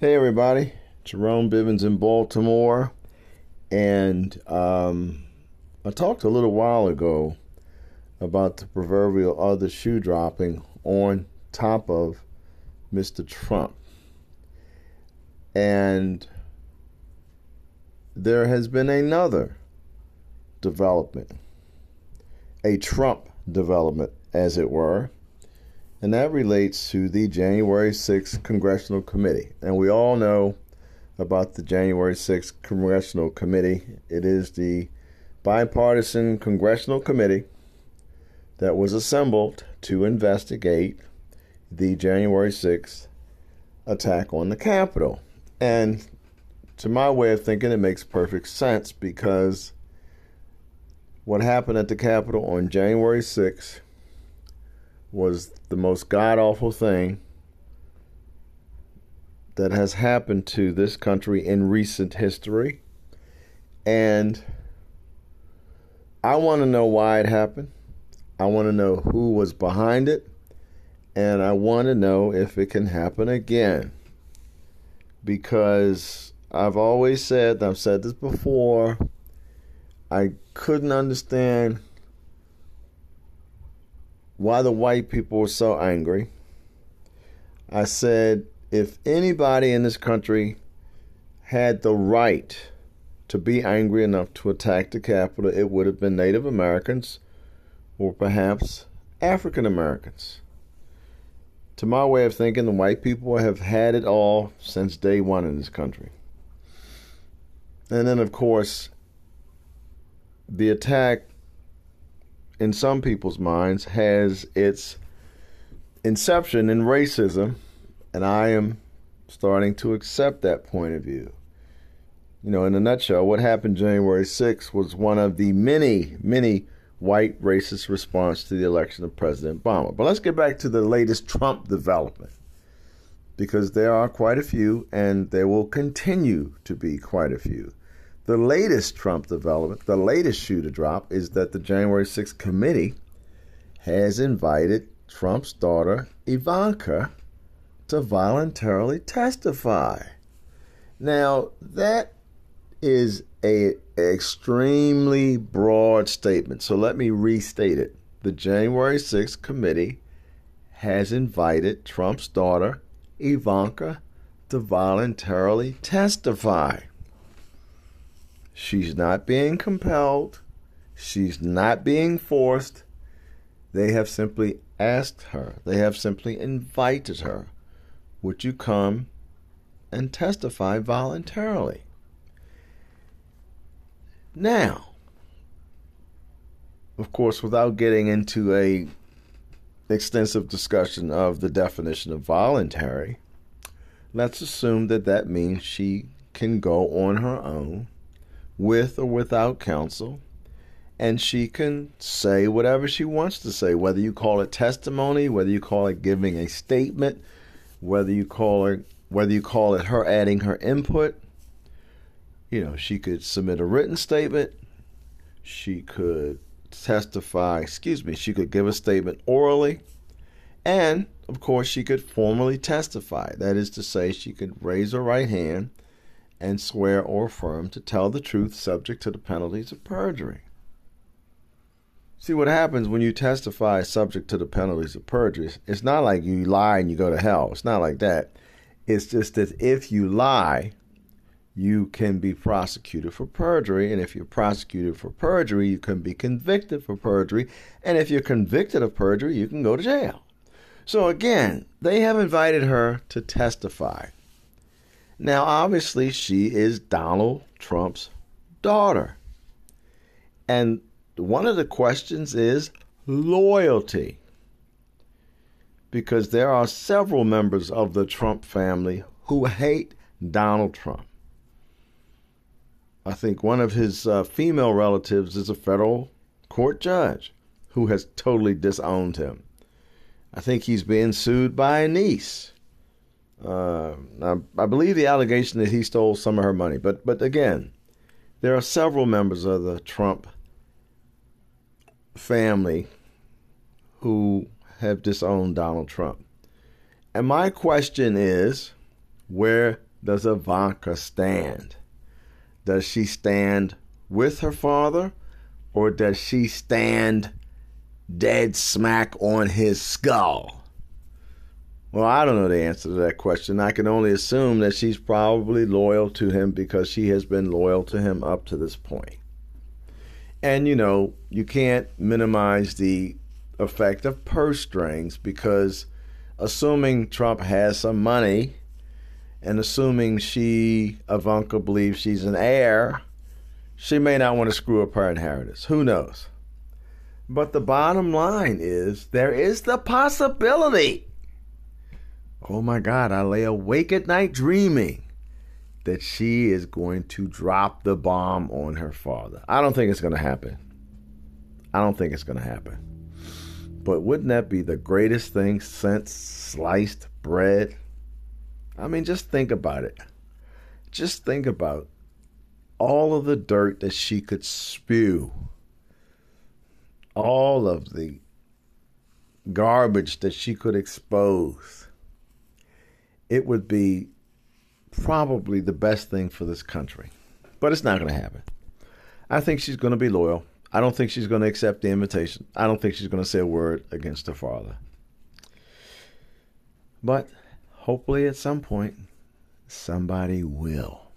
Hey, everybody. Jerome Bivens in Baltimore. And um, I talked a little while ago about the proverbial other shoe dropping on top of Mr. Trump. And there has been another development, a Trump development, as it were and that relates to the January 6th Congressional Committee. And we all know about the January 6th Congressional Committee. It is the bipartisan Congressional Committee that was assembled to investigate the January 6th attack on the Capitol. And to my way of thinking, it makes perfect sense because what happened at the Capitol on January 6th was the most god awful thing that has happened to this country in recent history. And I want to know why it happened. I want to know who was behind it. And I want to know if it can happen again. Because I've always said, I've said this before, I couldn't understand why the white people were so angry. I said, if anybody in this country had the right to be angry enough to attack the Capitol, it would have been Native Americans or perhaps African Americans. To my way of thinking, the white people have had it all since day one in this country. And then, of course, the attack in some people's minds has its inception in racism, and I am starting to accept that point of view. You know, in a nutshell, what happened January 6th was one of the many, many white racist response to the election of President Obama. But let's get back to the latest Trump development because there are quite a few and there will continue to be quite a few. The latest Trump development, the latest shoe to drop, is that the January 6th committee has invited Trump's daughter, Ivanka, to voluntarily testify. Now, that is a extremely broad statement. So let me restate it. The January 6th committee has invited Trump's daughter, Ivanka, to voluntarily testify. She's not being compelled. She's not being forced. They have simply asked her, they have simply invited her, Would you come and testify voluntarily? Now, of course, without getting into a extensive discussion of the definition of voluntary, let's assume that that means she can go on her own with or without counsel, and she can say whatever she wants to say, whether you call it testimony, whether you call it giving a statement, whether you call it whether you call it her adding her input. You know, she could submit a written statement. She could testify, excuse me, she could give a statement orally. And, of course, she could formally testify. That is to say, she could raise her right hand and swear or affirm to tell the truth subject to the penalties of perjury. See what happens when you testify subject to the penalties of perjury. It's not like you lie and you go to hell. It's not like that. It's just that if you lie, you can be prosecuted for perjury. And if you're prosecuted for perjury, you can be convicted for perjury. And if you're convicted of perjury, you can go to jail. So again, they have invited her to testify. Now, obviously, she is Donald Trump's daughter. And one of the questions is loyalty. Because there are several members of the Trump family who hate Donald Trump. I think one of his uh, female relatives is a federal court judge who has totally disowned him. I think he's being sued by a niece uh, I, I believe the allegation that he stole some of her money, but but again, there are several members of the Trump family who have disowned Donald Trump. And my question is, where does Ivanka stand? Does she stand with her father or does she stand dead smack on his skull? Well, I don't know the answer to that question. I can only assume that she's probably loyal to him because she has been loyal to him up to this point. And you know, you can't minimize the effect of purse strings because assuming Trump has some money and assuming she, Ivanka, believes she's an heir, she may not want to screw up her inheritance. Who knows? But the bottom line is there is the possibility. Oh my God, I lay awake at night dreaming that she is going to drop the bomb on her father. I don't think it's going to happen. I don't think it's going to happen. But wouldn't that be the greatest thing since sliced bread? I mean, just think about it. Just think about all of the dirt that she could spew, all of the garbage that she could expose. It would be probably the best thing for this country. But it's not going to happen. I think she's going to be loyal. I don't think she's going to accept the invitation. I don't think she's going to say a word against her father. But hopefully, at some point, somebody will.